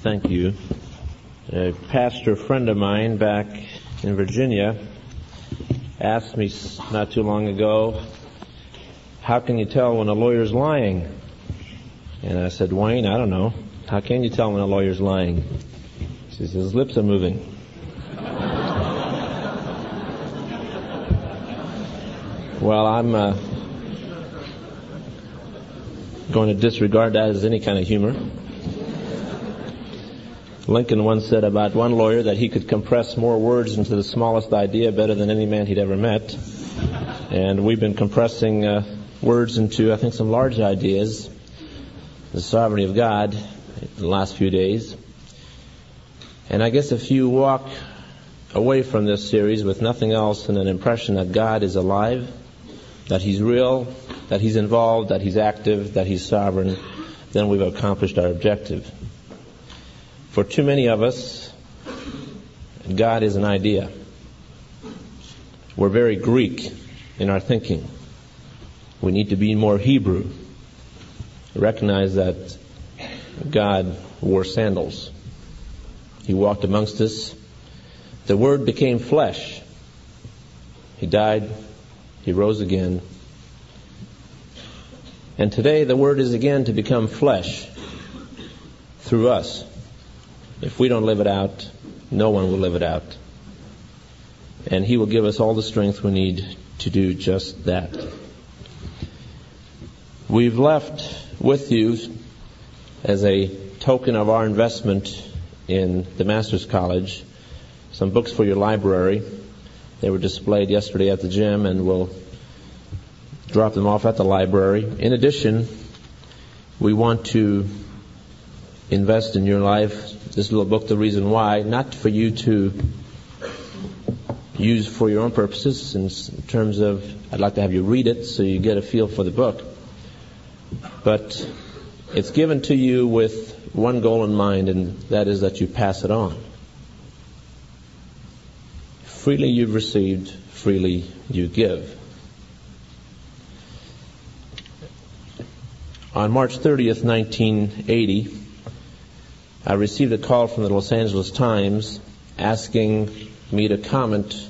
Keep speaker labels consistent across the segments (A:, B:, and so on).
A: Thank you. A pastor friend of mine back in Virginia asked me not too long ago, how can you tell when a lawyer's lying? And I said, Wayne, I don't know. How can you tell when a lawyer's lying? She says, his lips are moving. well, I'm uh, going to disregard that as any kind of humor. Lincoln once said about one lawyer that he could compress more words into the smallest idea better than any man he'd ever met. And we've been compressing uh, words into, I think, some large ideas. The sovereignty of God in the last few days. And I guess if you walk away from this series with nothing else than an impression that God is alive, that He's real, that He's involved, that He's active, that He's sovereign, then we've accomplished our objective. For too many of us, God is an idea. We're very Greek in our thinking. We need to be more Hebrew. Recognize that God wore sandals. He walked amongst us. The Word became flesh. He died. He rose again. And today the Word is again to become flesh through us. If we don't live it out, no one will live it out. And He will give us all the strength we need to do just that. We've left with you as a token of our investment in the Master's College some books for your library. They were displayed yesterday at the gym and we'll drop them off at the library. In addition, we want to invest in your life this little book, The Reason Why, not for you to use for your own purposes in terms of, I'd like to have you read it so you get a feel for the book. But it's given to you with one goal in mind, and that is that you pass it on. Freely you've received, freely you give. On March 30th, 1980, I received a call from the Los Angeles Times asking me to comment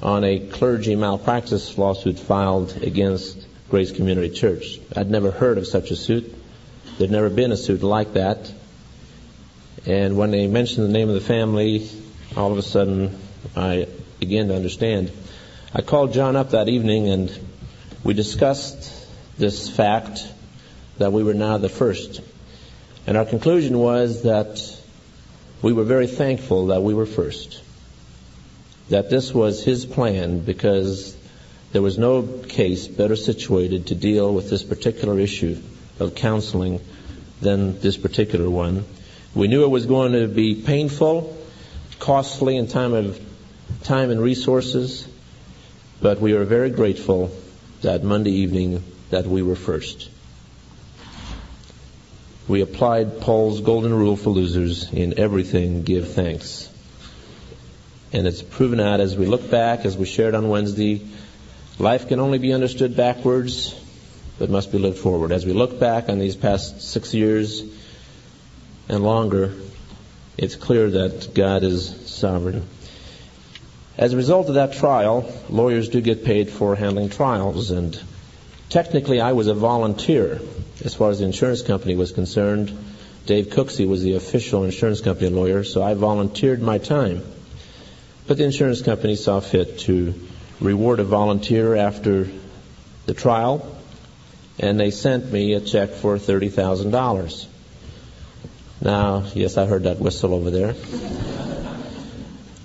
A: on a clergy malpractice lawsuit filed against Grace Community Church. I'd never heard of such a suit. There'd never been a suit like that. And when they mentioned the name of the family, all of a sudden I began to understand. I called John up that evening and we discussed this fact that we were now the first and our conclusion was that we were very thankful that we were first. That this was his plan because there was no case better situated to deal with this particular issue of counseling than this particular one. We knew it was going to be painful, costly in time of time and resources, but we are very grateful that Monday evening that we were first we applied Paul's golden rule for losers in everything give thanks. And it's proven out as we look back, as we shared on Wednesday, life can only be understood backwards, but must be lived forward. As we look back on these past six years and longer, it's clear that God is sovereign. As a result of that trial, lawyers do get paid for handling trials, and technically I was a volunteer as far as the insurance company was concerned, Dave Cooksey was the official insurance company lawyer, so I volunteered my time. But the insurance company saw fit to reward a volunteer after the trial, and they sent me a check for $30,000. Now, yes, I heard that whistle over there.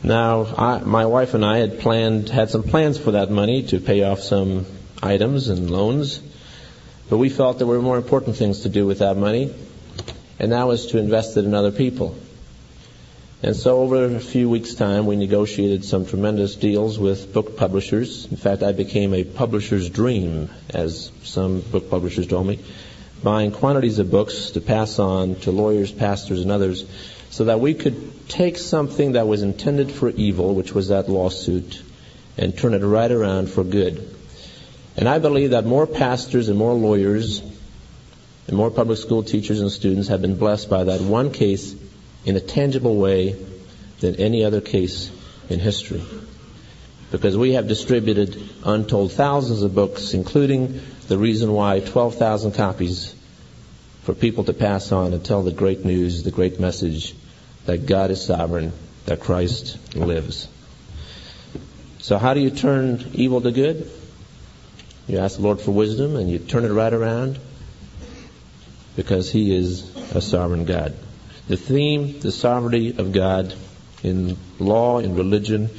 A: Now, I, my wife and I had planned, had some plans for that money to pay off some items and loans. But we felt there were more important things to do with that money, and that was to invest it in other people. And so over a few weeks' time, we negotiated some tremendous deals with book publishers. In fact, I became a publisher's dream, as some book publishers told me, buying quantities of books to pass on to lawyers, pastors, and others, so that we could take something that was intended for evil, which was that lawsuit, and turn it right around for good. And I believe that more pastors and more lawyers and more public school teachers and students have been blessed by that one case in a tangible way than any other case in history. Because we have distributed untold thousands of books, including the reason why 12,000 copies for people to pass on and tell the great news, the great message that God is sovereign, that Christ lives. So how do you turn evil to good? You ask the Lord for wisdom and you turn it right around because He is a sovereign God. The theme, the sovereignty of God in law, in religion,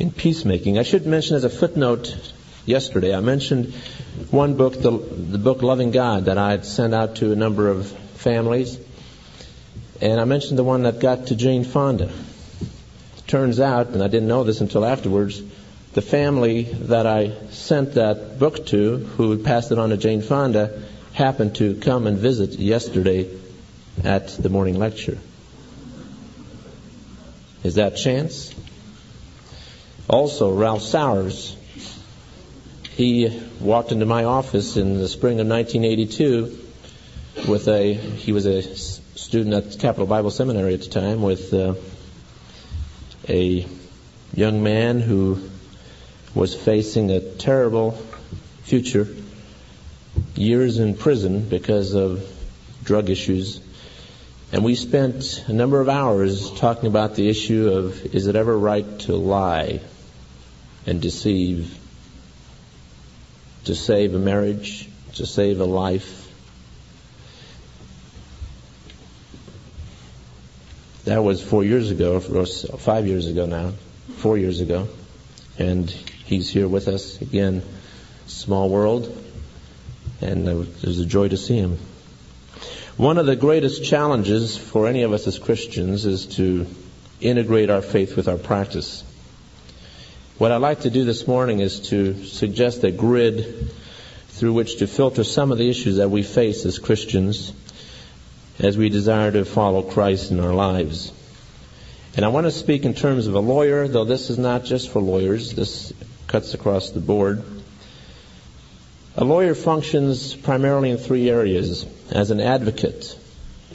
A: in peacemaking. I should mention as a footnote yesterday, I mentioned one book, the, the book Loving God, that I had sent out to a number of families. And I mentioned the one that got to Jane Fonda. It turns out, and I didn't know this until afterwards, the family that I sent that book to, who passed it on to Jane Fonda, happened to come and visit yesterday at the morning lecture. Is that chance? Also, Ralph Sowers, he walked into my office in the spring of 1982 with a, he was a student at Capital Bible Seminary at the time with uh, a young man who was facing a terrible future, years in prison because of drug issues. And we spent a number of hours talking about the issue of is it ever right to lie and deceive to save a marriage, to save a life? That was four years ago, or five years ago now, four years ago. And He's here with us again. Small world, and it was a joy to see him. One of the greatest challenges for any of us as Christians is to integrate our faith with our practice. What I'd like to do this morning is to suggest a grid through which to filter some of the issues that we face as Christians as we desire to follow Christ in our lives. And I want to speak in terms of a lawyer, though this is not just for lawyers. This cuts across the board. A lawyer functions primarily in three areas as an advocate,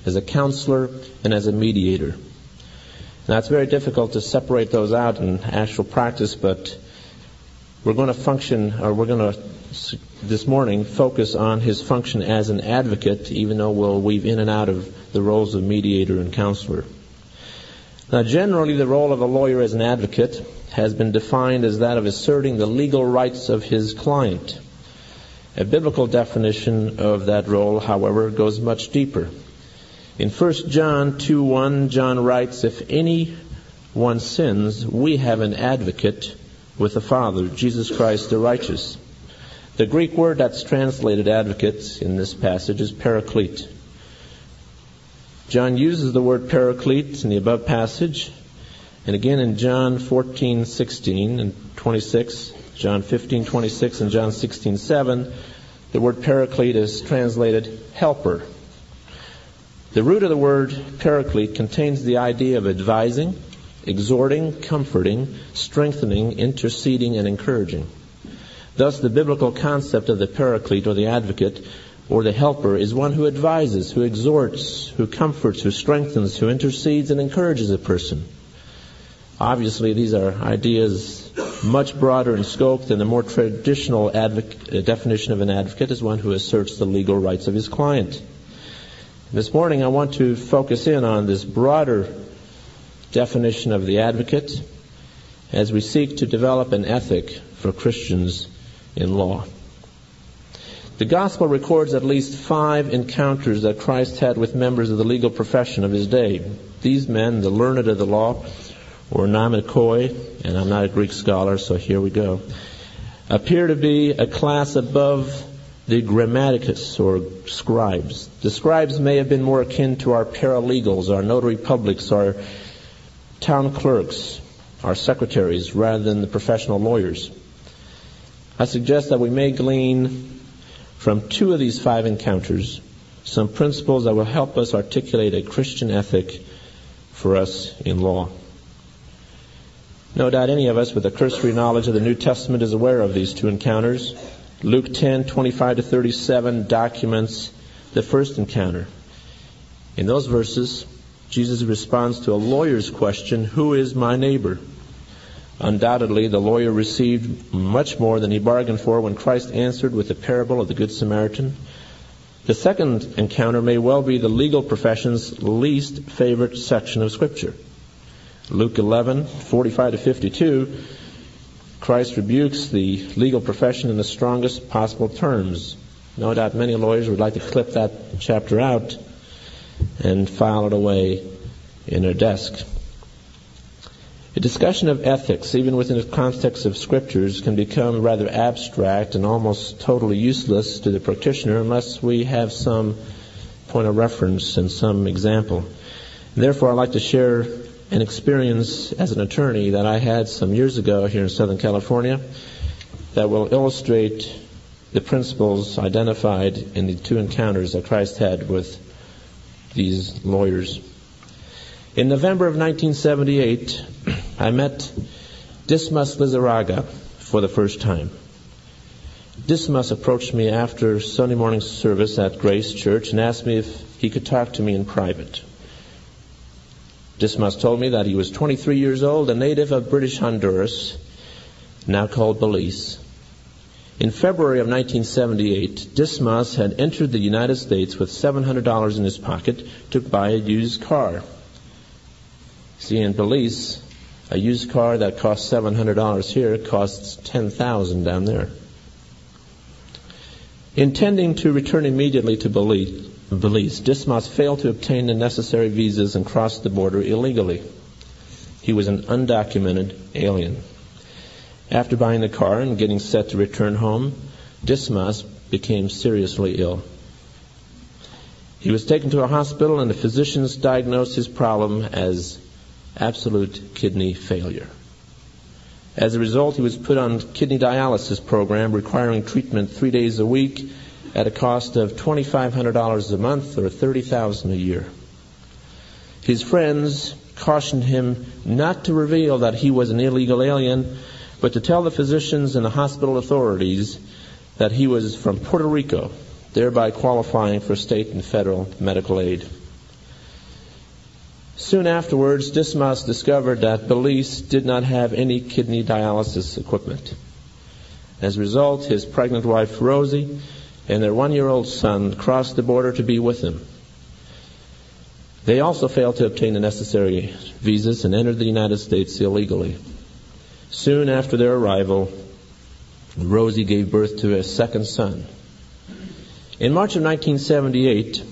A: as a counselor, and as a mediator. Now, it's very difficult to separate those out in actual practice, but we're going to function, or we're going to this morning focus on his function as an advocate, even though we'll weave in and out of the roles of mediator and counselor. Now, generally, the role of a lawyer as an advocate has been defined as that of asserting the legal rights of his client. A biblical definition of that role, however, goes much deeper. In 1 John 2:1, John writes, "If anyone sins, we have an advocate with the Father, Jesus Christ the righteous." The Greek word that's translated advocate in this passage is paraclete. John uses the word paraclete in the above passage, and again in John 14:16 and 26, John 15:26 and John 16:7, the word paraclete is translated helper. The root of the word paraclete contains the idea of advising, exhorting, comforting, strengthening, interceding, and encouraging. Thus, the biblical concept of the paraclete or the advocate or the helper is one who advises, who exhorts, who comforts, who strengthens, who intercedes and encourages a person. Obviously, these are ideas much broader in scope than the more traditional definition of an advocate is one who asserts the legal rights of his client. This morning, I want to focus in on this broader definition of the advocate as we seek to develop an ethic for Christians in law. The gospel records at least five encounters that Christ had with members of the legal profession of his day. These men, the learned of the law, or namakoi, and I'm not a Greek scholar, so here we go, appear to be a class above the grammaticus or scribes. The scribes may have been more akin to our paralegals, our notary publics, our town clerks, our secretaries, rather than the professional lawyers. I suggest that we may glean from two of these five encounters some principles that will help us articulate a Christian ethic for us in law. No doubt any of us with a cursory knowledge of the New Testament is aware of these two encounters. Luke 10, 25 to 37 documents the first encounter. In those verses, Jesus responds to a lawyer's question, Who is my neighbor? Undoubtedly, the lawyer received much more than he bargained for when Christ answered with the parable of the Good Samaritan. The second encounter may well be the legal profession's least favorite section of Scripture. Luke 11, 45 to 52, Christ rebukes the legal profession in the strongest possible terms. No doubt many lawyers would like to clip that chapter out and file it away in their desk. A discussion of ethics, even within the context of scriptures, can become rather abstract and almost totally useless to the practitioner unless we have some point of reference and some example. Therefore, I'd like to share an experience as an attorney that I had some years ago here in Southern California that will illustrate the principles identified in the two encounters that Christ had with these lawyers. In November of 1978, I met Dismas Lizarraga for the first time. Dismas approached me after Sunday morning service at Grace Church and asked me if he could talk to me in private. Dismas told me that he was 23 years old, a native of British Honduras, now called Belize. In February of 1978, Dismas had entered the United States with $700 in his pocket to buy a used car. See, in Belize, a used car that costs $700 here costs 10,000 down there. Intending to return immediately to Belize, Belize, Dismas failed to obtain the necessary visas and crossed the border illegally. He was an undocumented alien. After buying the car and getting set to return home, Dismas became seriously ill. He was taken to a hospital and the physicians diagnosed his problem as absolute kidney failure. As a result, he was put on kidney dialysis program requiring treatment three days a week at a cost of $2,500 a month or 30,000 a year. His friends cautioned him not to reveal that he was an illegal alien, but to tell the physicians and the hospital authorities that he was from Puerto Rico, thereby qualifying for state and federal medical aid. Soon afterwards, Dismas discovered that Belize did not have any kidney dialysis equipment. As a result, his pregnant wife, Rosie, and their one year old son crossed the border to be with him. They also failed to obtain the necessary visas and entered the United States illegally. Soon after their arrival, Rosie gave birth to a second son. In March of 1978,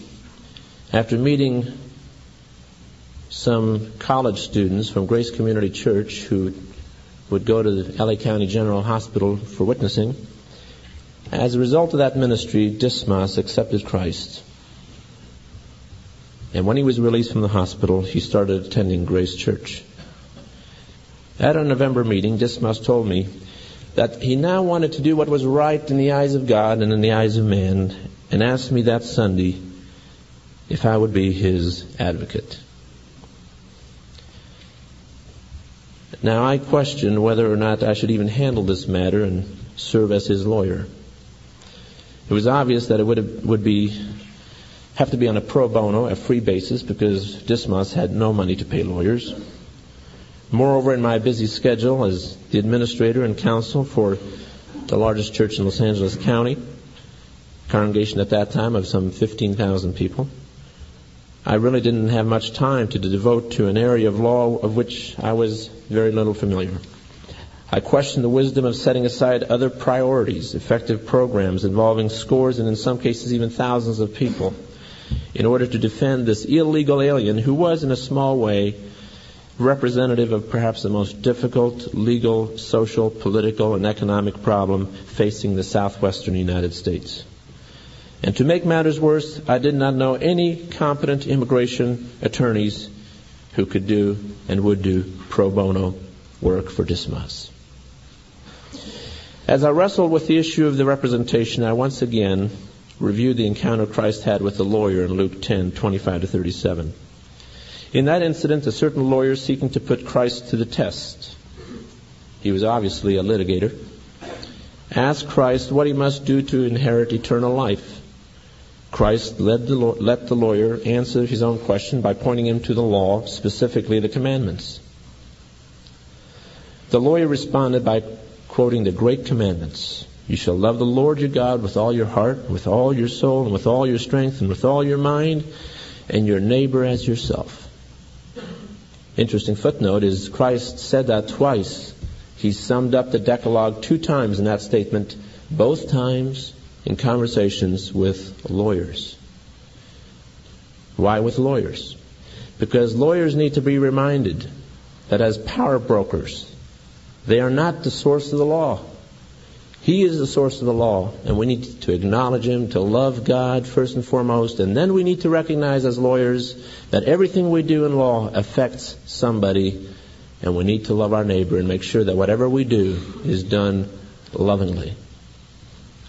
A: after meeting some college students from Grace Community Church who would go to the LA County General Hospital for witnessing. As a result of that ministry, Dismas accepted Christ. And when he was released from the hospital, he started attending Grace Church. At our November meeting, Dismas told me that he now wanted to do what was right in the eyes of God and in the eyes of man, and asked me that Sunday if I would be his advocate. Now I question whether or not I should even handle this matter and serve as his lawyer. It was obvious that it would, have, would be have to be on a pro bono, a free basis, because Dismas had no money to pay lawyers. Moreover, in my busy schedule as the administrator and counsel for the largest church in Los Angeles County, congregation at that time of some 15,000 people, I really didn't have much time to devote to an area of law of which I was very little familiar. I question the wisdom of setting aside other priorities, effective programs involving scores and in some cases even thousands of people, in order to defend this illegal alien who was, in a small way, representative of perhaps the most difficult legal, social, political, and economic problem facing the southwestern United States. And to make matters worse, I did not know any competent immigration attorneys who could do and would do pro bono work for Dismas. As I wrestled with the issue of the representation, I once again reviewed the encounter Christ had with the lawyer in Luke 10:25 to 37. In that incident, a certain lawyer seeking to put Christ to the test, he was obviously a litigator, asked Christ what he must do to inherit eternal life. Christ led the, let the lawyer answer his own question by pointing him to the law, specifically the commandments. The lawyer responded by quoting the great commandments. You shall love the Lord your God with all your heart, with all your soul, and with all your strength, and with all your mind, and your neighbor as yourself. Interesting footnote is Christ said that twice. He summed up the Decalogue two times in that statement, both times in conversations with lawyers. Why with lawyers? Because lawyers need to be reminded that as power brokers, they are not the source of the law. He is the source of the law, and we need to acknowledge Him, to love God first and foremost, and then we need to recognize as lawyers that everything we do in law affects somebody, and we need to love our neighbor and make sure that whatever we do is done lovingly.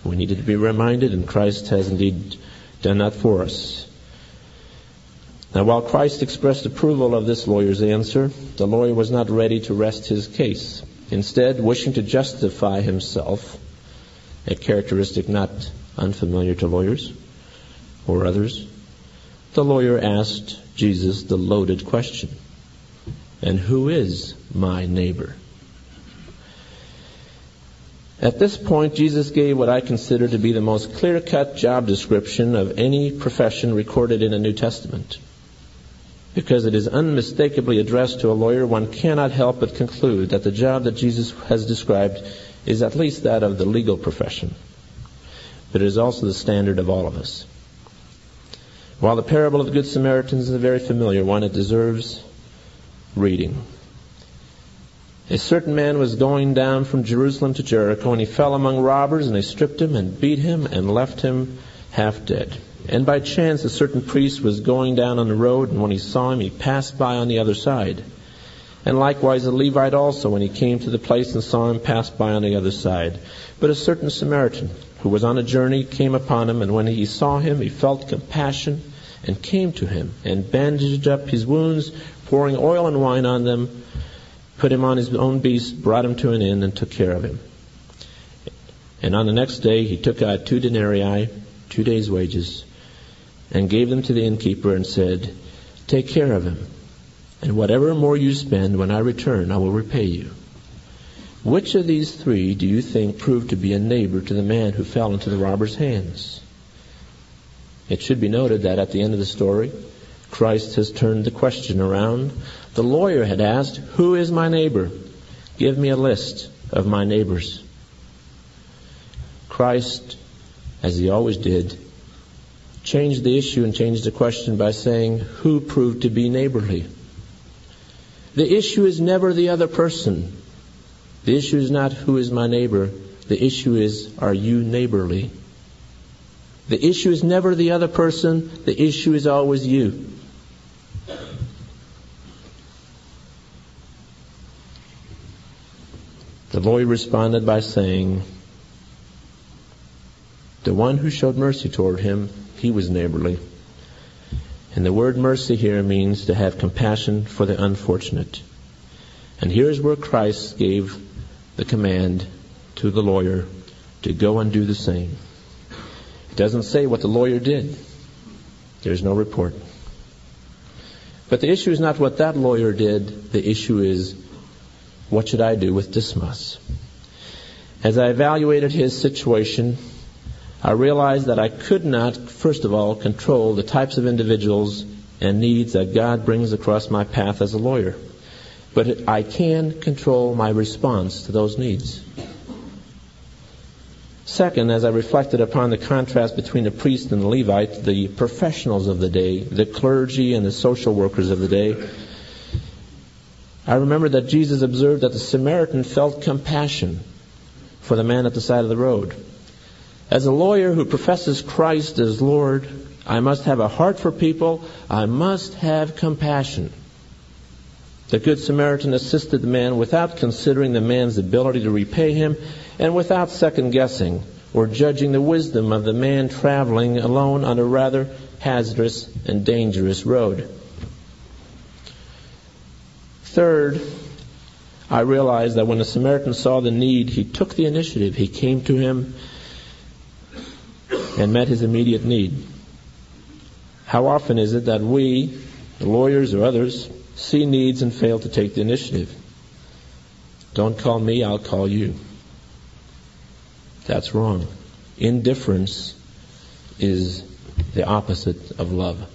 A: We need to be reminded, and Christ has indeed done that for us. Now, while Christ expressed approval of this lawyer's answer, the lawyer was not ready to rest his case. Instead, wishing to justify himself, a characteristic not unfamiliar to lawyers or others, the lawyer asked Jesus the loaded question And who is my neighbor? At this point, Jesus gave what I consider to be the most clear cut job description of any profession recorded in the New Testament. Because it is unmistakably addressed to a lawyer, one cannot help but conclude that the job that Jesus has described is at least that of the legal profession. But it is also the standard of all of us. While the parable of the Good Samaritan is a very familiar one, it deserves reading. A certain man was going down from Jerusalem to Jericho, and he fell among robbers, and they stripped him and beat him and left him half dead. And by chance, a certain priest was going down on the road, and when he saw him, he passed by on the other side. And likewise, a Levite also, when he came to the place and saw him, passed by on the other side. But a certain Samaritan, who was on a journey, came upon him, and when he saw him, he felt compassion, and came to him, and bandaged up his wounds, pouring oil and wine on them, put him on his own beast, brought him to an inn, and took care of him. And on the next day, he took out two denarii, two days' wages, and gave them to the innkeeper and said, Take care of him, and whatever more you spend, when I return, I will repay you. Which of these three do you think proved to be a neighbor to the man who fell into the robber's hands? It should be noted that at the end of the story, Christ has turned the question around. The lawyer had asked, Who is my neighbor? Give me a list of my neighbors. Christ, as he always did, changed the issue and changed the question by saying, Who proved to be neighborly? The issue is never the other person. The issue is not who is my neighbor. The issue is, are you neighborly? The issue is never the other person. The issue is always you. The lawyer responded by saying, The one who showed mercy toward him he was neighborly. And the word mercy here means to have compassion for the unfortunate. And here's where Christ gave the command to the lawyer to go and do the same. It doesn't say what the lawyer did. There's no report. But the issue is not what that lawyer did. The issue is, what should I do with Dismas? As I evaluated his situation, I realized that I could not, first of all, control the types of individuals and needs that God brings across my path as a lawyer. But I can control my response to those needs. Second, as I reflected upon the contrast between the priest and the Levite, the professionals of the day, the clergy and the social workers of the day, I remember that Jesus observed that the Samaritan felt compassion for the man at the side of the road. As a lawyer who professes Christ as Lord, I must have a heart for people. I must have compassion. The Good Samaritan assisted the man without considering the man's ability to repay him and without second guessing or judging the wisdom of the man traveling alone on a rather hazardous and dangerous road. Third, I realized that when the Samaritan saw the need, he took the initiative. He came to him and met his immediate need. How often is it that we, lawyers or others, see needs and fail to take the initiative? Don't call me, I'll call you. That's wrong. Indifference is the opposite of love.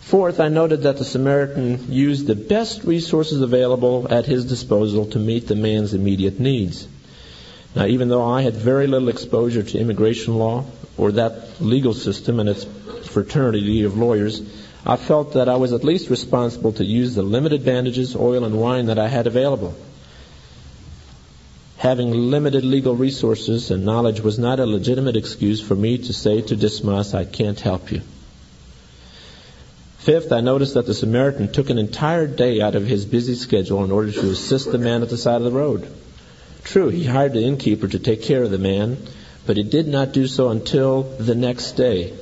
A: Fourth, I noted that the Samaritan used the best resources available at his disposal to meet the man's immediate needs. Now, even though I had very little exposure to immigration law or that legal system and its fraternity of lawyers, I felt that I was at least responsible to use the limited bandages, oil, and wine that I had available. Having limited legal resources and knowledge was not a legitimate excuse for me to say to Dismas, I can't help you. Fifth, I noticed that the Samaritan took an entire day out of his busy schedule in order to assist the man at the side of the road. True, he hired the innkeeper to take care of the man, but he did not do so until the next day.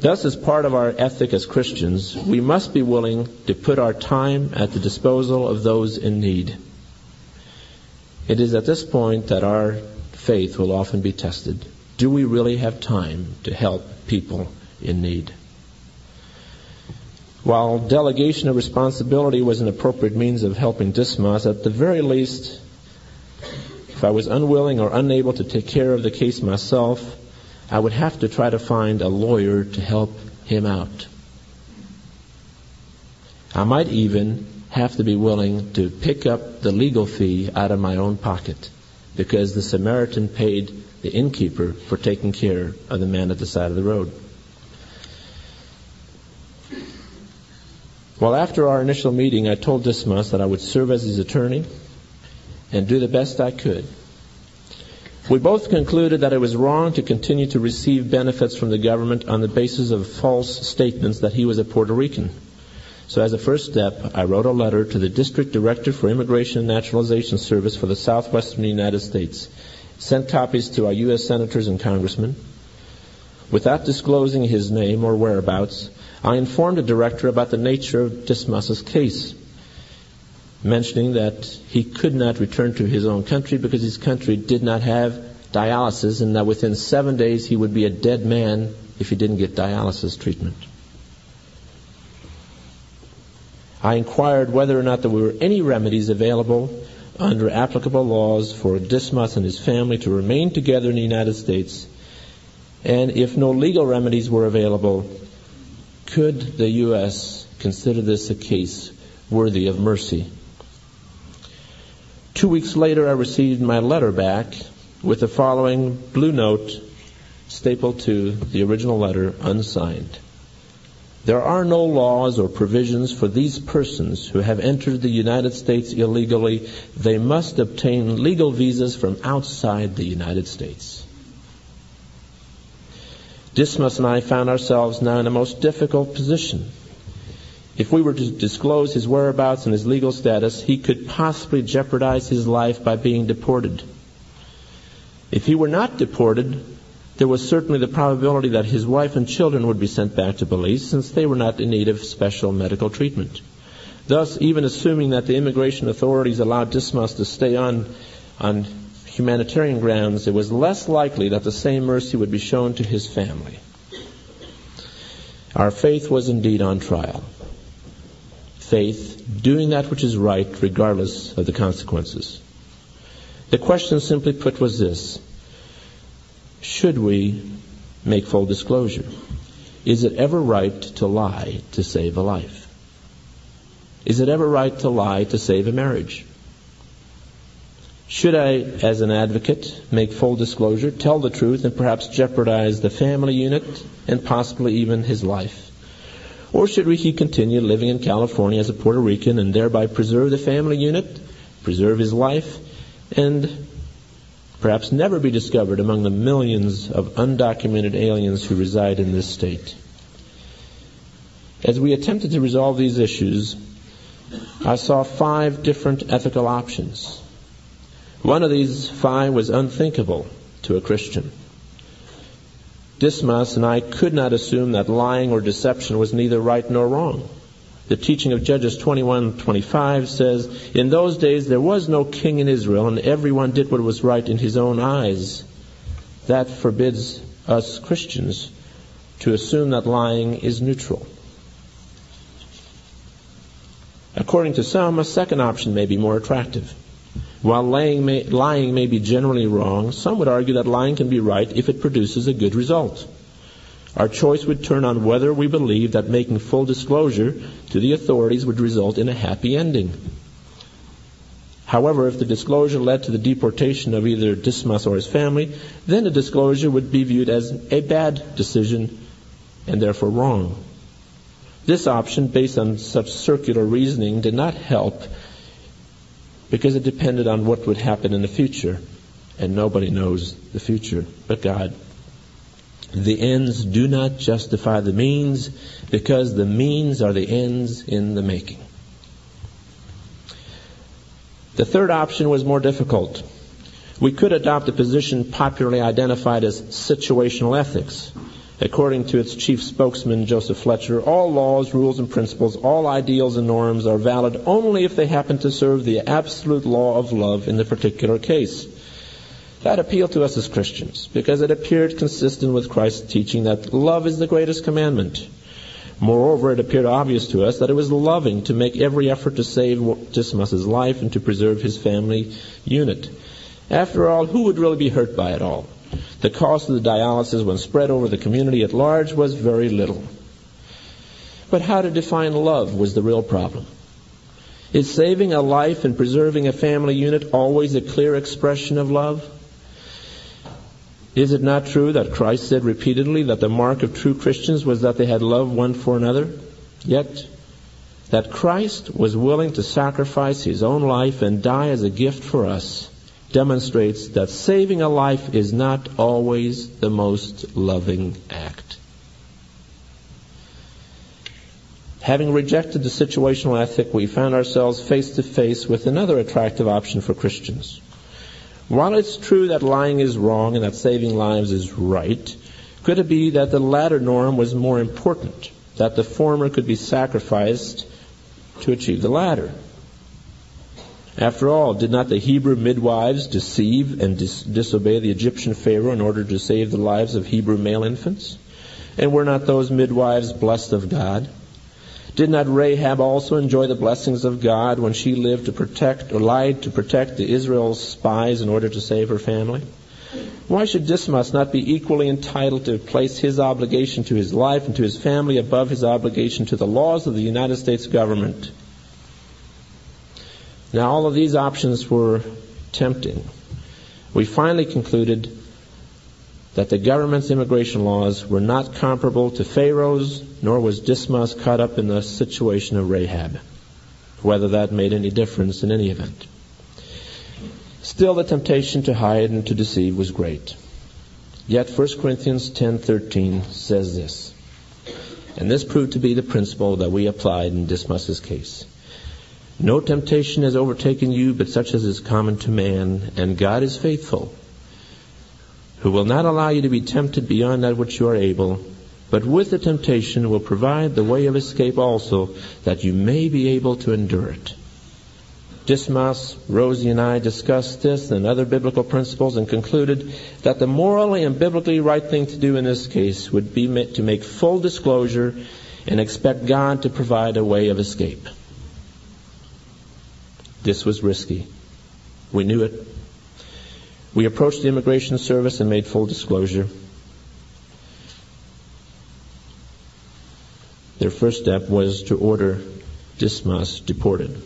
A: Thus, as part of our ethic as Christians, we must be willing to put our time at the disposal of those in need. It is at this point that our faith will often be tested. Do we really have time to help people in need? While delegation of responsibility was an appropriate means of helping Dismas, at the very least, if I was unwilling or unable to take care of the case myself, I would have to try to find a lawyer to help him out. I might even have to be willing to pick up the legal fee out of my own pocket because the Samaritan paid the innkeeper for taking care of the man at the side of the road. Well, after our initial meeting, I told Dismas that I would serve as his attorney and do the best I could. We both concluded that it was wrong to continue to receive benefits from the government on the basis of false statements that he was a Puerto Rican. So as a first step, I wrote a letter to the District Director for Immigration and Naturalization Service for the Southwestern United States, sent copies to our U.S. Senators and Congressmen. Without disclosing his name or whereabouts, I informed the director about the nature of Dismas's case, mentioning that he could not return to his own country because his country did not have dialysis and that within seven days he would be a dead man if he didn't get dialysis treatment. I inquired whether or not there were any remedies available under applicable laws for Dismas and his family to remain together in the United States, and if no legal remedies were available, could the U.S. consider this a case worthy of mercy? Two weeks later, I received my letter back with the following blue note stapled to the original letter, unsigned. There are no laws or provisions for these persons who have entered the United States illegally. They must obtain legal visas from outside the United States. Dismas and I found ourselves now in a most difficult position. If we were to disclose his whereabouts and his legal status, he could possibly jeopardize his life by being deported. If he were not deported, there was certainly the probability that his wife and children would be sent back to Belize since they were not in need of special medical treatment. Thus, even assuming that the immigration authorities allowed Dismas to stay on on humanitarian grounds, it was less likely that the same mercy would be shown to his family. Our faith was indeed on trial. Faith, doing that which is right regardless of the consequences. The question simply put was this Should we make full disclosure? Is it ever right to lie to save a life? Is it ever right to lie to save a marriage? Should I, as an advocate, make full disclosure, tell the truth, and perhaps jeopardize the family unit and possibly even his life? Or should he continue living in California as a Puerto Rican and thereby preserve the family unit, preserve his life, and perhaps never be discovered among the millions of undocumented aliens who reside in this state? As we attempted to resolve these issues, I saw five different ethical options. One of these five was unthinkable to a Christian. Dismas and I could not assume that lying or deception was neither right nor wrong. The teaching of Judges 21:25 says, "In those days there was no king in Israel, and everyone did what was right in his own eyes." That forbids us Christians to assume that lying is neutral. According to some, a second option may be more attractive. While lying may, lying may be generally wrong, some would argue that lying can be right if it produces a good result. Our choice would turn on whether we believe that making full disclosure to the authorities would result in a happy ending. However, if the disclosure led to the deportation of either Dismas or his family, then the disclosure would be viewed as a bad decision and therefore wrong. This option, based on such circular reasoning, did not help because it depended on what would happen in the future, and nobody knows the future but God. The ends do not justify the means because the means are the ends in the making. The third option was more difficult. We could adopt a position popularly identified as situational ethics. According to its chief spokesman, Joseph Fletcher, all laws, rules, and principles, all ideals and norms are valid only if they happen to serve the absolute law of love in the particular case. That appealed to us as Christians because it appeared consistent with Christ's teaching that love is the greatest commandment. Moreover, it appeared obvious to us that it was loving to make every effort to save Dismas's life and to preserve his family unit. After all, who would really be hurt by it all? The cost of the dialysis, when spread over the community at large, was very little. But how to define love was the real problem. Is saving a life and preserving a family unit always a clear expression of love? Is it not true that Christ said repeatedly that the mark of true Christians was that they had love one for another? Yet, that Christ was willing to sacrifice his own life and die as a gift for us demonstrates that saving a life is not always the most loving act. Having rejected the situational ethic, we found ourselves face to face with another attractive option for Christians. While it's true that lying is wrong and that saving lives is right, could it be that the latter norm was more important, that the former could be sacrificed to achieve the latter? After all, did not the Hebrew midwives deceive and dis- disobey the Egyptian Pharaoh in order to save the lives of Hebrew male infants? And were not those midwives blessed of God? Did not Rahab also enjoy the blessings of God when she lived to protect or lied to protect the Israel's spies in order to save her family? Why should Dismas not be equally entitled to place his obligation to his life and to his family above his obligation to the laws of the United States government? Now, all of these options were tempting. We finally concluded that the government's immigration laws were not comparable to Pharaoh's, nor was Dismas caught up in the situation of Rahab, whether that made any difference in any event. Still, the temptation to hide and to deceive was great. Yet 1 Corinthians 10:13 says this, and this proved to be the principle that we applied in Dismas's case. No temptation has overtaken you but such as is common to man, and God is faithful, who will not allow you to be tempted beyond that which you are able, but with the temptation will provide the way of escape also, that you may be able to endure it. Dismas, Rosie, and I discussed this and other biblical principles and concluded that the morally and biblically right thing to do in this case would be to make full disclosure and expect God to provide a way of escape. This was risky. We knew it. We approached the Immigration Service and made full disclosure. Their first step was to order Dismas deported.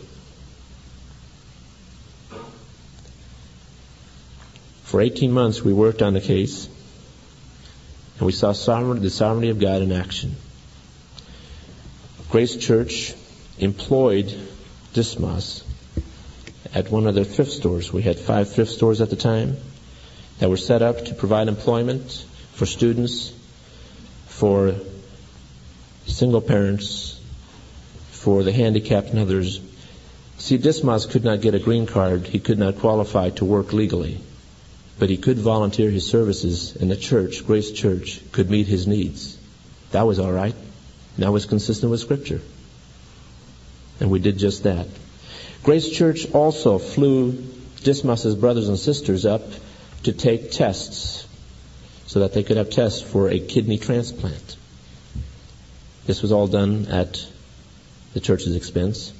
A: For 18 months, we worked on the case, and we saw the sovereignty of God in action. Grace Church employed Dismas at one of their thrift stores. We had five thrift stores at the time that were set up to provide employment for students, for single parents, for the handicapped and others. See, Dismas could not get a green card. He could not qualify to work legally. But he could volunteer his services, and the church, Grace Church, could meet his needs. That was all right. That was consistent with Scripture. And we did just that. Grace Church also flew Dismas's brothers and sisters up to take tests so that they could have tests for a kidney transplant. This was all done at the church's expense.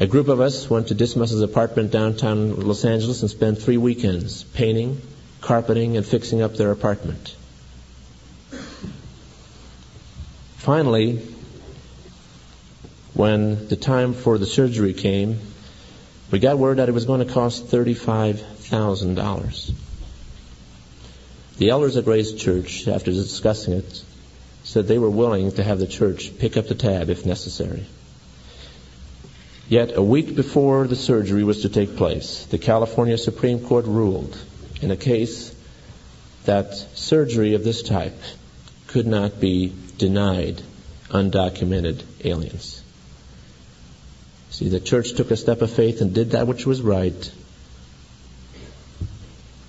A: A group of us went to Dismas's apartment downtown Los Angeles and spent three weekends painting, carpeting, and fixing up their apartment. Finally, when the time for the surgery came, we got word that it was going to cost $35,000. The elders at Grace Church, after discussing it, said they were willing to have the church pick up the tab if necessary. Yet a week before the surgery was to take place, the California Supreme Court ruled in a case that surgery of this type could not be denied undocumented aliens. See, the church took a step of faith and did that which was right.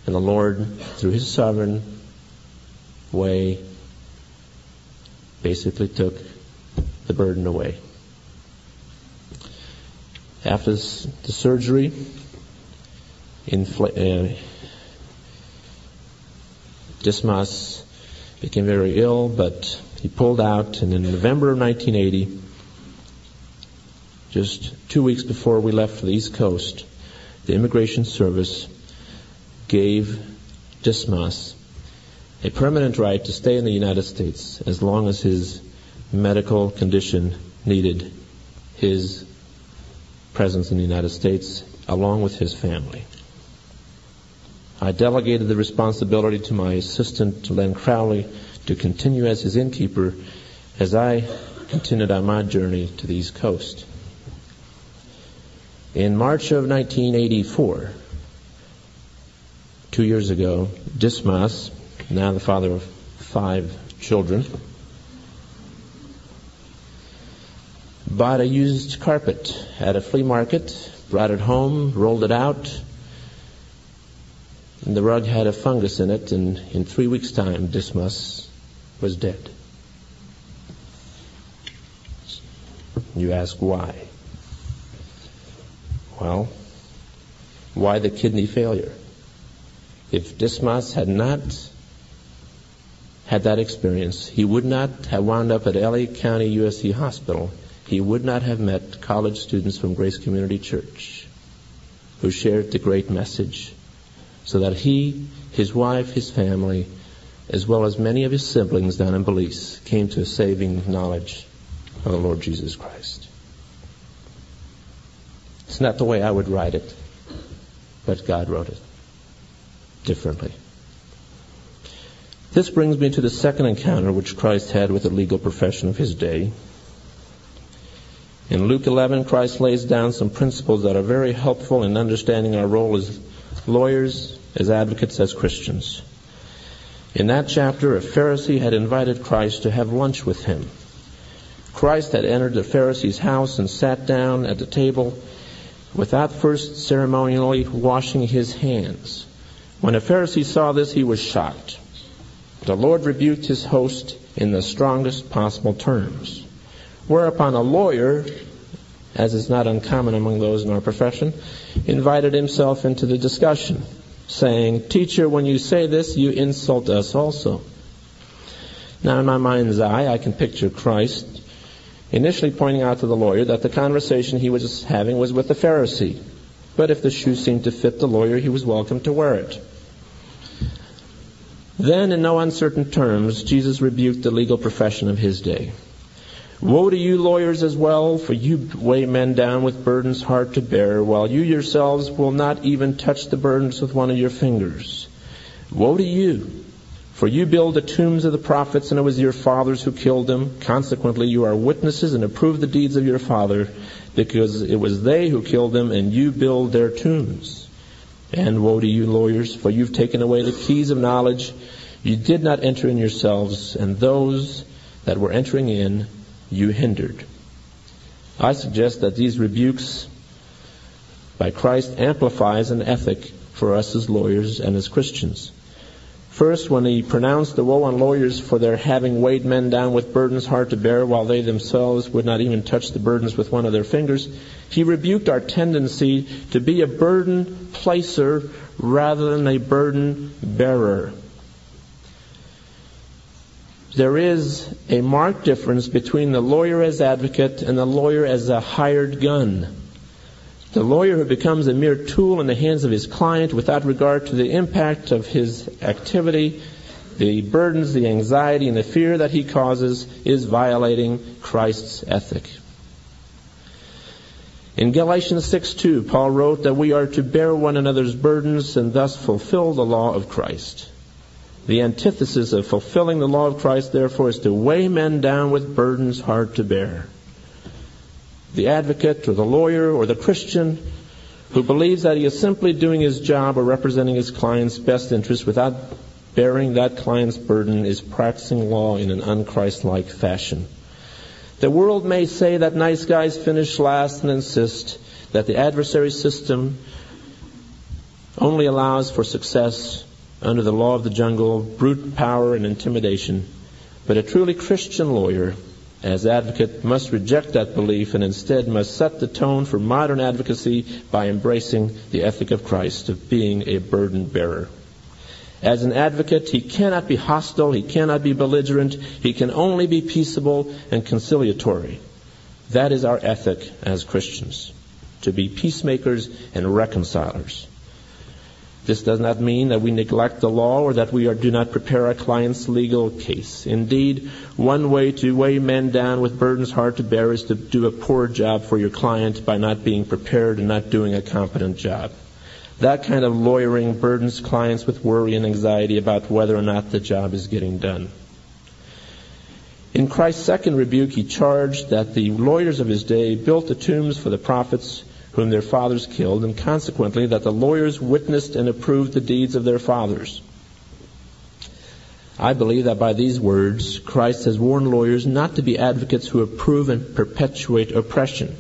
A: And the Lord, through his sovereign way, basically took the burden away. After the surgery, infl- uh, Dismas became very ill, but he pulled out, and in November of 1980, just two weeks before we left for the East Coast, the Immigration Service gave Dismas a permanent right to stay in the United States as long as his medical condition needed his presence in the United States along with his family. I delegated the responsibility to my assistant, Len Crowley, to continue as his innkeeper as I continued on my journey to the East Coast. In March of 1984, two years ago, Dismas, now the father of five children, bought a used carpet at a flea market, brought it home, rolled it out, and the rug had a fungus in it, and in three weeks' time, Dismas was dead. You ask why? Well, why the kidney failure? If Dismas had not had that experience, he would not have wound up at LA County USC Hospital. He would not have met college students from Grace Community Church who shared the great message so that he, his wife, his family, as well as many of his siblings down in Belize, came to a saving knowledge of the Lord Jesus Christ. It's not the way I would write it, but God wrote it differently. This brings me to the second encounter which Christ had with the legal profession of his day. In Luke 11, Christ lays down some principles that are very helpful in understanding our role as lawyers, as advocates, as Christians. In that chapter, a Pharisee had invited Christ to have lunch with him. Christ had entered the Pharisee's house and sat down at the table without first ceremonially washing his hands. When a Pharisee saw this, he was shocked. The Lord rebuked his host in the strongest possible terms. Whereupon a lawyer, as is not uncommon among those in our profession, invited himself into the discussion, saying, Teacher, when you say this, you insult us also. Now, in my mind's eye, I can picture Christ initially pointing out to the lawyer that the conversation he was having was with the Pharisee. But if the shoe seemed to fit the lawyer, he was welcome to wear it. Then, in no uncertain terms, Jesus rebuked the legal profession of his day. Woe to you, lawyers, as well, for you weigh men down with burdens hard to bear, while you yourselves will not even touch the burdens with one of your fingers. Woe to you, for you build the tombs of the prophets, and it was your fathers who killed them. Consequently, you are witnesses and approve the deeds of your father, because it was they who killed them, and you build their tombs. And woe to you, lawyers, for you've taken away the keys of knowledge. You did not enter in yourselves, and those that were entering in you hindered. I suggest that these rebukes by Christ amplifies an ethic for us as lawyers and as Christians. First, when he pronounced the woe on lawyers for their having weighed men down with burdens hard to bear while they themselves would not even touch the burdens with one of their fingers, he rebuked our tendency to be a burden placer rather than a burden bearer. there is a marked difference between the lawyer as advocate and the lawyer as a hired gun. The lawyer who becomes a mere tool in the hands of his client without regard to the impact of his activity, the burdens, the anxiety, and the fear that he causes is violating Christ's ethic. In Galatians 6:2, Paul wrote that we are to bear one another's burdens and thus fulfill the law of Christ. The antithesis of fulfilling the law of Christ, therefore, is to weigh men down with burdens hard to bear. The advocate or the lawyer or the Christian who believes that he is simply doing his job or representing his client's best interest without bearing that client's burden is practicing law in an unchristlike fashion. The world may say that nice guys finish last and insist that the adversary system only allows for success under the law of the jungle, brute power, and intimidation. But a truly Christian lawyer, as advocate, must reject that belief and instead must set the tone for modern advocacy by embracing the ethic of Christ of being a burden bearer. As an advocate, he cannot be hostile, he cannot be belligerent, he can only be peaceable and conciliatory. That is our ethic as Christians, to be peacemakers and reconcilers. This does not mean that we neglect the law or that we are, do not prepare our client's legal case. Indeed, one way to weigh men down with burdens hard to bear is to do a poor job for your client by not being prepared and not doing a competent job. That kind of lawyering burdens clients with worry and anxiety about whether or not the job is getting done. In Christ's second rebuke, he charged that the lawyers of his day built the tombs for the prophets whom their fathers killed, and consequently that the lawyers witnessed and approved the deeds of their fathers. I believe that by these words, Christ has warned lawyers not to be advocates who approve and perpetuate oppression.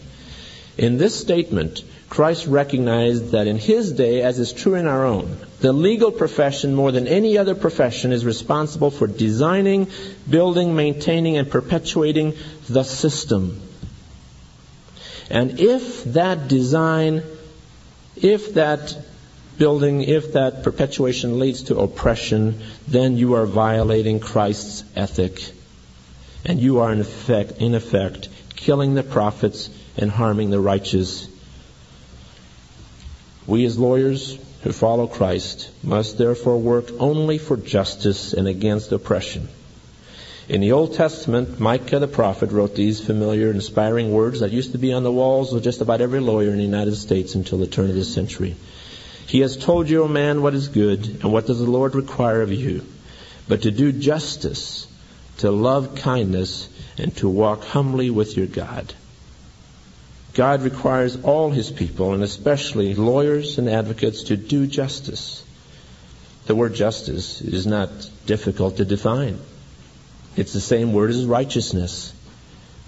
A: In this statement, Christ recognized that in his day, as is true in our own, the legal profession, more than any other profession, is responsible for designing, building, maintaining, and perpetuating the system and if that design, if that building, if that perpetuation leads to oppression, then you are violating Christ's ethic. And you are in effect, in effect killing the prophets and harming the righteous. We as lawyers who follow Christ must therefore work only for justice and against oppression. In the Old Testament, Micah the prophet wrote these familiar, inspiring words that used to be on the walls of just about every lawyer in the United States until the turn of this century. He has told you, O man, what is good, and what does the Lord require of you, but to do justice, to love kindness, and to walk humbly with your God. God requires all his people, and especially lawyers and advocates, to do justice. The word justice is not difficult to define. It's the same word as righteousness.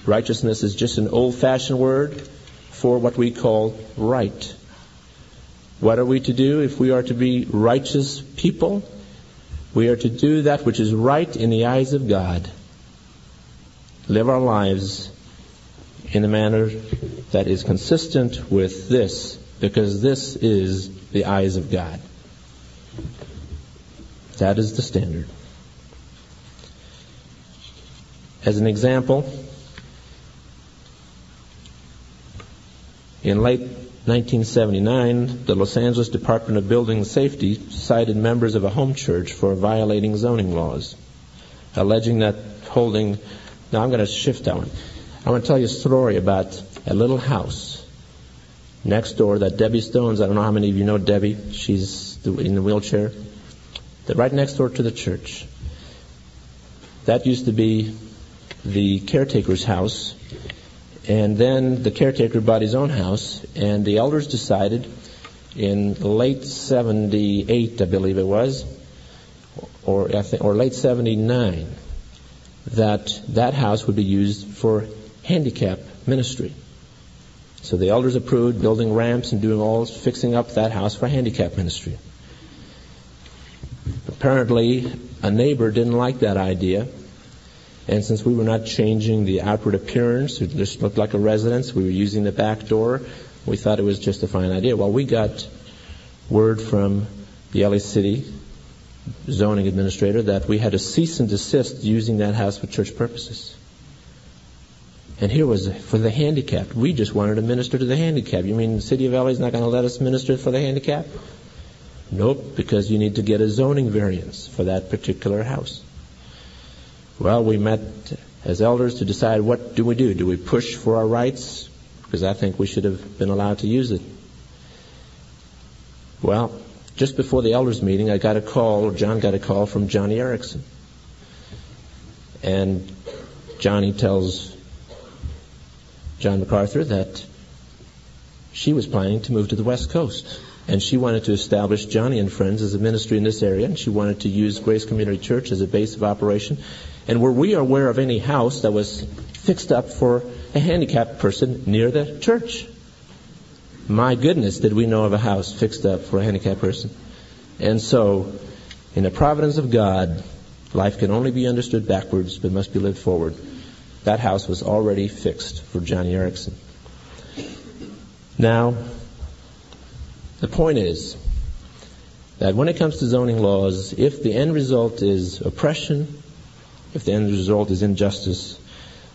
A: Righteousness is just an old fashioned word for what we call right. What are we to do if we are to be righteous people? We are to do that which is right in the eyes of God. Live our lives in a manner that is consistent with this, because this is the eyes of God. That is the standard. As an example, in late 1979, the Los Angeles Department of Building Safety cited members of a home church for violating zoning laws, alleging that holding. Now I'm going to shift that one. I want to tell you a story about a little house next door that Debbie Stones, I don't know how many of you know Debbie, she's in the wheelchair, That right next door to the church. That used to be the caretaker's house, and then the caretaker bought his own house, and the elders decided in late 78, I believe it was, or, think, or late 79, that that house would be used for handicap ministry. So the elders approved building ramps and doing all, fixing up that house for handicap ministry. Apparently, a neighbor didn't like that idea and since we were not changing the outward appearance, it just looked like a residence, we were using the back door, we thought it was just a fine idea. Well, we got word from the LA City zoning administrator that we had to cease and desist using that house for church purposes. And here was for the handicapped. We just wanted to minister to the handicapped. You mean the city of LA is not going to let us minister for the handicapped? Nope, because you need to get a zoning variance for that particular house. Well, we met as elders to decide what do we do? Do we push for our rights? Because I think we should have been allowed to use it. Well, just before the elders meeting, I got a call, John got a call from Joni Eareckson. And Joni tells John MacArthur that she was planning to move to the West Coast. And she wanted to establish Joni and Friends as a ministry in this area, and she wanted to use Grace Community Church as a base of operation. And were we aware of any house that was fixed up for a handicapped person near the church? My goodness, did we know of a house fixed up for a handicapped person? And so, in the providence of God, life can only be understood backwards, but must be lived forward. That house was already fixed for Joni Eareckson. Now, the point is that when it comes to zoning laws, if the end result is oppression, if the end result is injustice,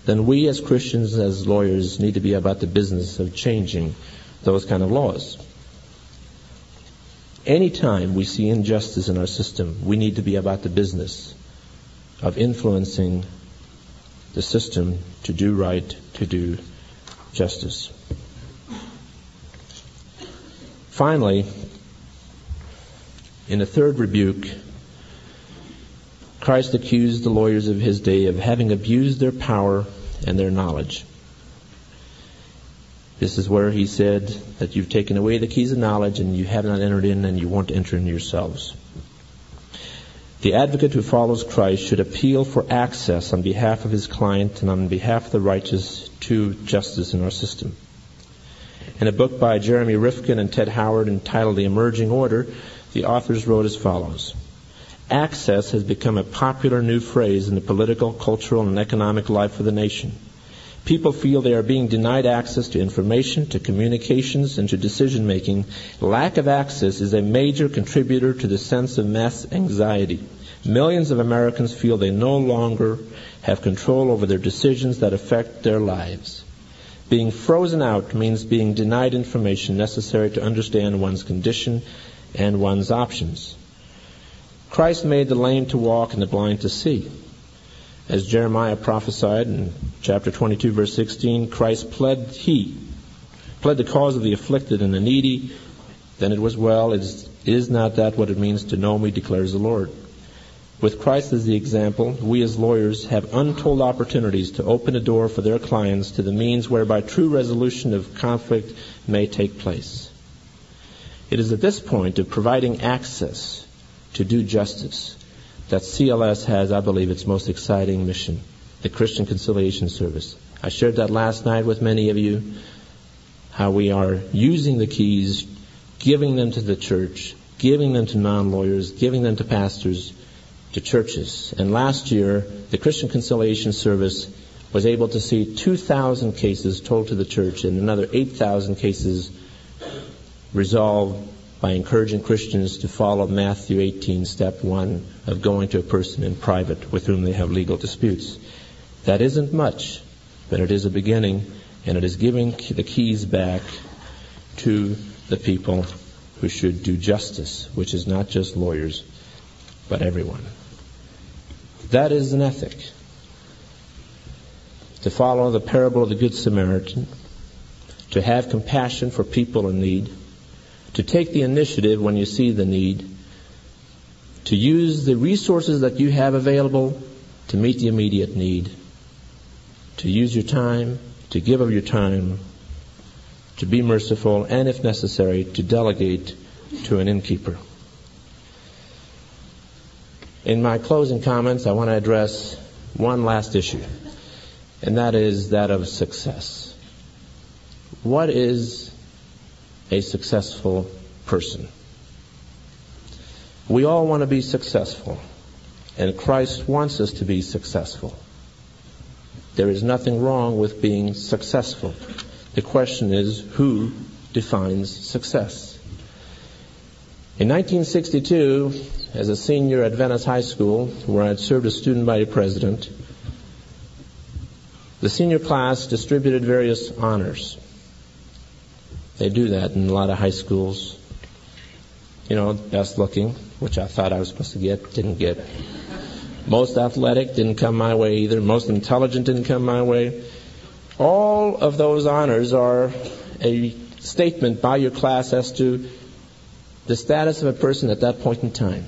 A: then we as Christians, as lawyers, need to be about the business of changing those kind of laws. Anytime we see injustice in our system, we need to be about the business of influencing the system to do right, to do justice. Finally, in a third rebuke, Christ accused the lawyers of his day of having abused their power and their knowledge. This is where he said that you've taken away the keys of knowledge and you have not entered in and you won't enter in yourselves. The advocate who follows Christ should appeal for access on behalf of his client and on behalf of the righteous to justice in our system. In a book by Jeremy Rifkin and Ted Howard entitled The Emerging Order, the authors wrote as follows. Access has become a popular new phrase in the political, cultural, and economic life of the nation. People feel they are being denied access to information, to communications, and to decision making. Lack of access is a major contributor to the sense of mass anxiety. Millions of Americans feel they no longer have control over their decisions that affect their lives. Being frozen out means being denied information necessary to understand one's condition and one's options. Christ made the lame to walk and the blind to see. As Jeremiah prophesied in chapter 22 verse 16, Christ pled he, pled the cause of the afflicted and the needy, then it was well. It is, is not that what it means to know me, declares the Lord. With Christ as the example, we as lawyers have untold opportunities to open a door for their clients to the means whereby true resolution of conflict may take place. It is at this point of providing access to do justice that CLS has, I believe, its most exciting mission, the Christian Conciliation Service. I shared that last night with many of you, how we are using the keys, giving them to the church, giving them to non-lawyers, giving them to pastors, to churches. And last year, the Christian Conciliation Service was able to see 2,000 cases told to the church and another 8,000 cases resolved by encouraging Christians to follow Matthew 18, step 1 of going to a person in private with whom they have legal disputes. That isn't much, but it is a beginning, and it is giving the keys back to the people who should do justice, which is not just lawyers, but everyone. That is an ethic. To follow the parable of the Good Samaritan, to have compassion for people in need, to take the initiative when you see the need, to use the resources that you have available to meet the immediate need, to use your time, to give of your time, to be merciful, and if necessary, to delegate to an innkeeper. In my closing comments, I want to address one last issue, and that is that of success. What is a successful person. We all want to be successful, and Christ wants us to be successful. There is nothing wrong with being successful. The question is who defines success? In 1962, as a senior at Venice High School, where I had served as student body president, the senior class distributed various honors. They do that in a lot of high schools. You know, best looking, which I thought I was supposed to get, didn't get. Most athletic didn't come my way either. Most intelligent didn't come my way. All of those honors are a statement by your class as to the status of a person at that point in time.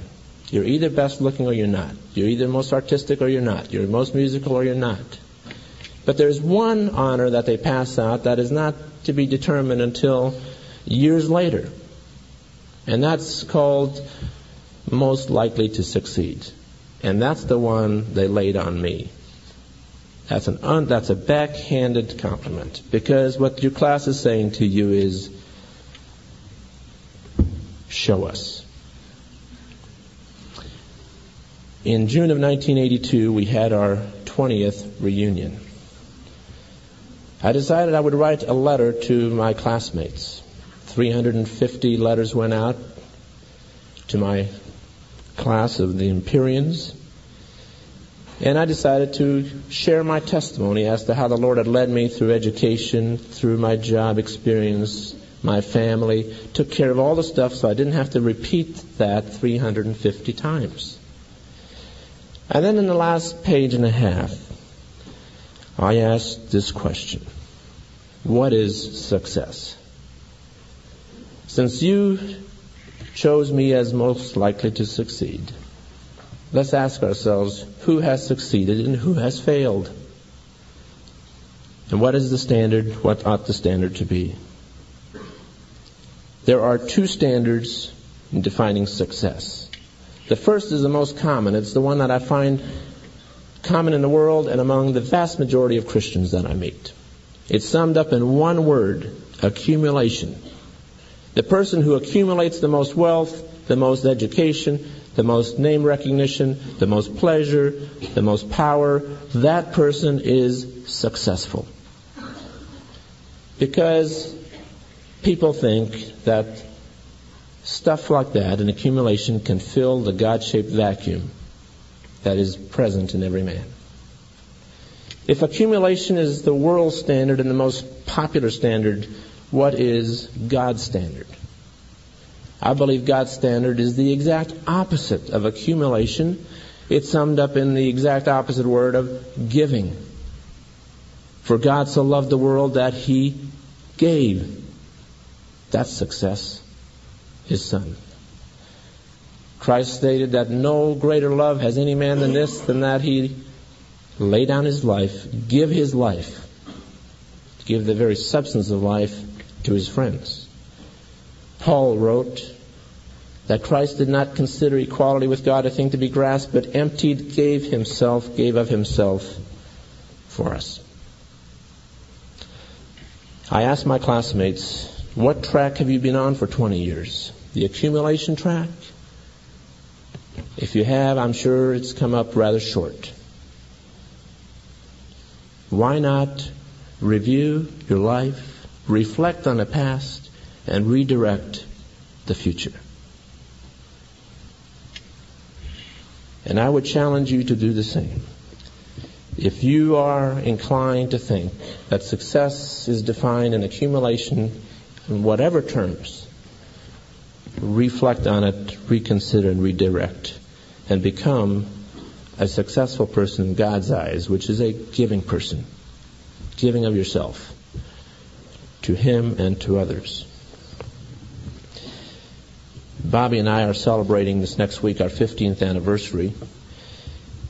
A: You're either best looking or you're not. You're either most artistic or you're not. You're most musical or you're not. But there's one honor that they pass out that is not to be determined until years later. And that's called most likely to succeed. And that's the one they laid on me. That's an un, that's a backhanded compliment because what your class is saying to you is show us. In June of 1982, we had our 20th reunion. I decided I would write a letter to my classmates. 350 letters went out to my class of the Empyreans. And I decided to share my testimony as to how the Lord had led me through education, through my job experience, my family, took care of all the stuff so I didn't have to repeat that 350 times. And then in the last page and a half, I asked this question What is success? Since you chose me as most likely to succeed, let's ask ourselves who has succeeded and who has failed? And what is the standard? What ought the standard to be? There are two standards in defining success. The first is the most common. It's the one that I find common in the world and among the vast majority of Christians that I meet. It's summed up in one word accumulation. The person who accumulates the most wealth, the most education, the most name recognition, the most pleasure, the most power, that person is successful. Because people think that Stuff like that, an accumulation, can fill the God shaped vacuum that is present in every man. If accumulation is the world standard and the most popular standard, what is God's standard? I believe God's standard is the exact opposite of accumulation. It's summed up in the exact opposite word of giving. For God so loved the world that he gave. That's success his son. Christ stated that no greater love has any man than this, than that he lay down his life, give his life, give the very substance of life to his friends. Paul wrote that Christ did not consider equality with God a thing to be grasped, but emptied, gave himself, gave of himself for us. I asked my classmates, what track have you been on for 20 years? The accumulation track? If you have, I'm sure it's come up rather short. Why not review your life, reflect on the past, and redirect the future? And I would challenge you to do the same. If you are inclined to think that success is defined in accumulation in whatever terms, reflect on it, reconsider, and redirect, and become a successful person in God's eyes, which is a giving person, giving of yourself to Him and to others. Bobby and I are celebrating this next week our 15th anniversary.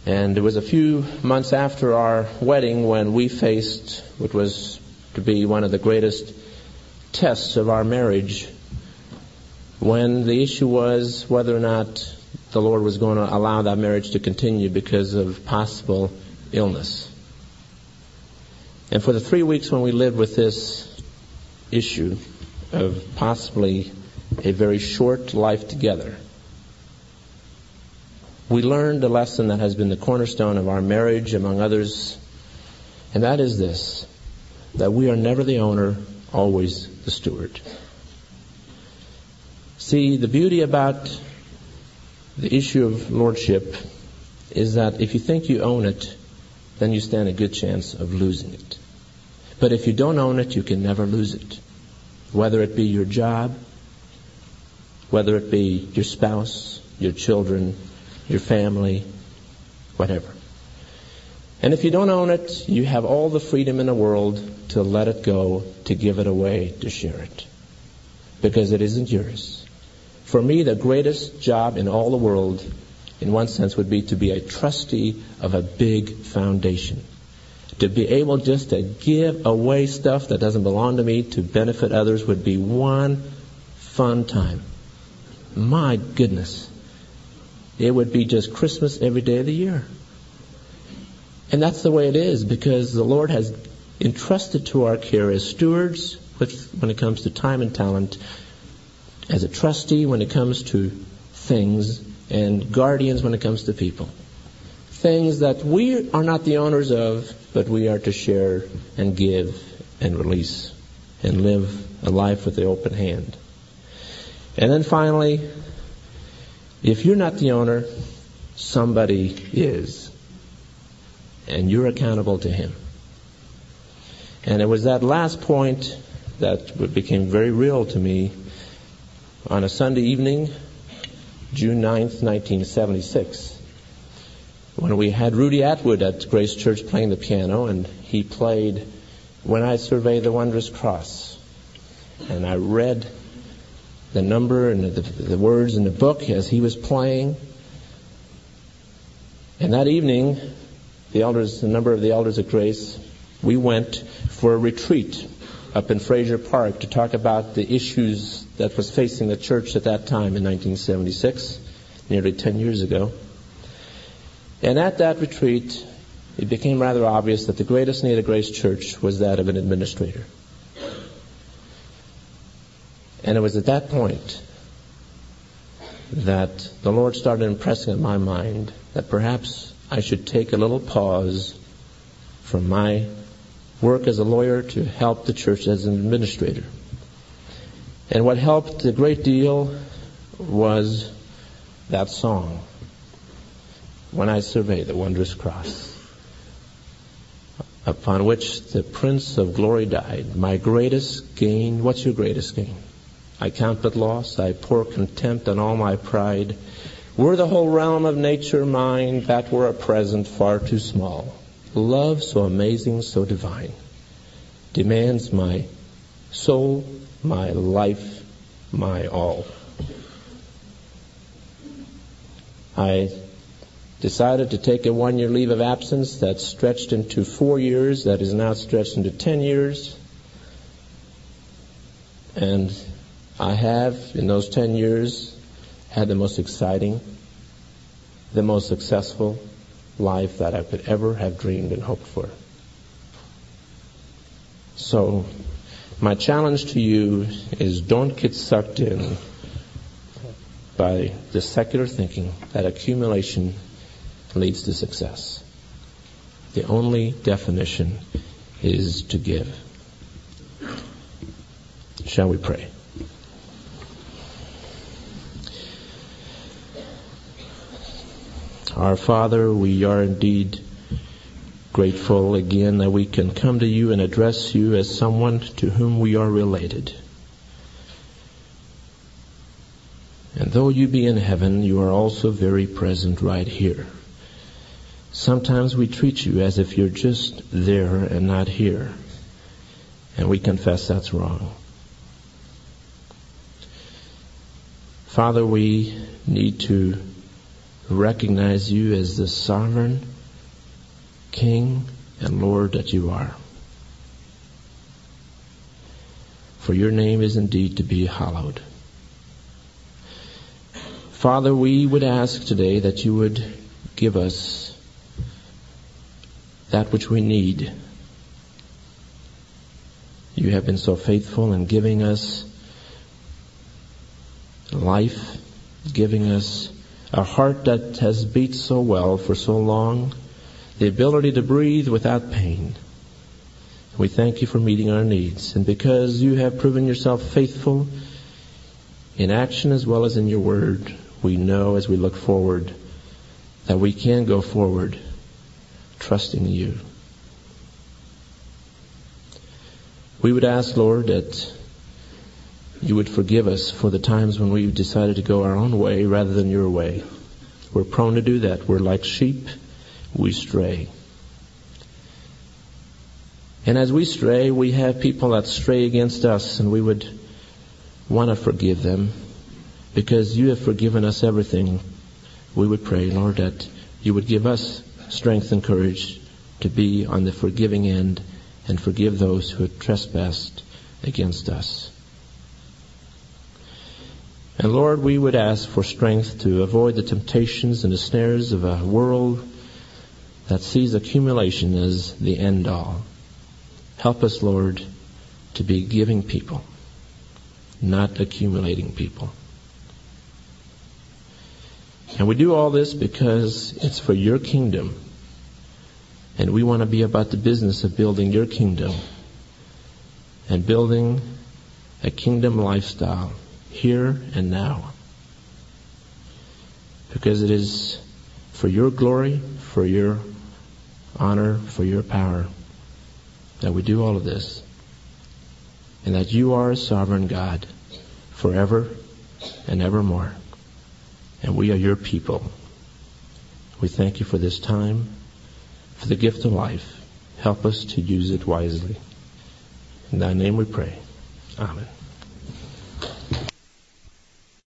A: And it was a few months after our wedding when we faced what was to be one of the greatest tests of our marriage when the issue was whether or not the Lord was going to allow that marriage to continue because of possible illness. And for the three weeks when we lived with this issue of possibly a very short life together, we learned a lesson that has been the cornerstone of our marriage, among others, and that is this that we are never the owner, always the steward. See, the beauty about the issue of lordship is that if you think you own it, then you stand a good chance of losing it. But if you don't own it, you can never lose it. Whether it be your job, whether it be your spouse, your children, your family, whatever. And if you don't own it, you have all the freedom in the world to let it go, to give it away, to share it. Because it isn't yours. For me, the greatest job in all the world, in one sense, would be to be a trustee of a big foundation. To be able just to give away stuff that doesn't belong to me to benefit others would be one fun time. My goodness. It would be just Christmas every day of the year. And that's the way it is because the Lord has entrusted to our care as stewards when it comes to time and talent, as a trustee when it comes to things, and guardians when it comes to people. Things that we are not the owners of, but we are to share and give and release and live a life with the open hand. And then finally, if you're not the owner, somebody is and you're accountable to Him. And it was that last point that became very real to me on a Sunday evening, June 9th, 1976, when we had Rudy Atwood at Grace Church playing the piano, and he played When I Survey the Wondrous Cross. And I read the number and the, the words in the book as he was playing. And that evening, the elders, number of the elders at Grace, we went for a retreat up in Frazier Park to talk about the issues that was facing the church at that time in 1976, nearly 10 years ago. And at that retreat, it became rather obvious that the greatest need of Grace Church was that of an administrator. And it was at that point that the Lord started impressing on my mind that perhaps I should take a little pause from my work as a lawyer to help the church as an administrator. And what helped a great deal was that song, When I Survey the Wondrous Cross, upon which the Prince of Glory died. My greatest gain, what's your greatest gain? I count but loss, I pour contempt on all my pride. Were the whole realm of nature mine, that were a present far too small. Love so amazing, so divine, demands my soul, my life, my all. I decided to take a one year leave of absence that stretched into four years, that is now stretched into ten years. And I have, in those ten years, had the most exciting, the most successful life that I could ever have dreamed and hoped for. So, my challenge to you is don't get sucked in by the secular thinking that accumulation leads to success. The only definition is to give. Shall we pray? Our Father, we are indeed grateful again that we can come to you and address you as someone to whom we are related. And though you be in heaven, you are also very present right here. Sometimes we treat you as if you're just there and not here. And we confess that's wrong. Father, we need to recognize you as the sovereign King and Lord that you are. For your name is indeed to be hallowed. Father, we would ask today that you would give us that which we need. You have been so faithful in giving us life, giving us a heart that has beat so well for so long, the ability to breathe without pain. We thank you for meeting our needs. And because you have proven yourself faithful in action as well as in your word, we know as we look forward that we can go forward trusting you. We would ask, Lord, that you would forgive us for the times when we've decided to go our own way rather than your way. We're prone to do that. We're like sheep. We stray. And as we stray, we have people that stray against us, and we would want to forgive them because you have forgiven us everything. We would pray, Lord, that you would give us strength and courage to be on the forgiving end and forgive those who have trespassed against us. And Lord, we would ask for strength to avoid the temptations and the snares of a world that sees accumulation as the end all. Help us, Lord, to be giving people, not accumulating people. And we do all this because it's for your kingdom. And we want to be about the business of building your kingdom and building a kingdom lifestyle here and now. Because it is for your glory, for your honor, for your power that we do all of this. And that you are a sovereign God forever and evermore. And we are your people. We thank you for this time, for the gift of life. Help us to use it wisely. In thy name we pray. Amen.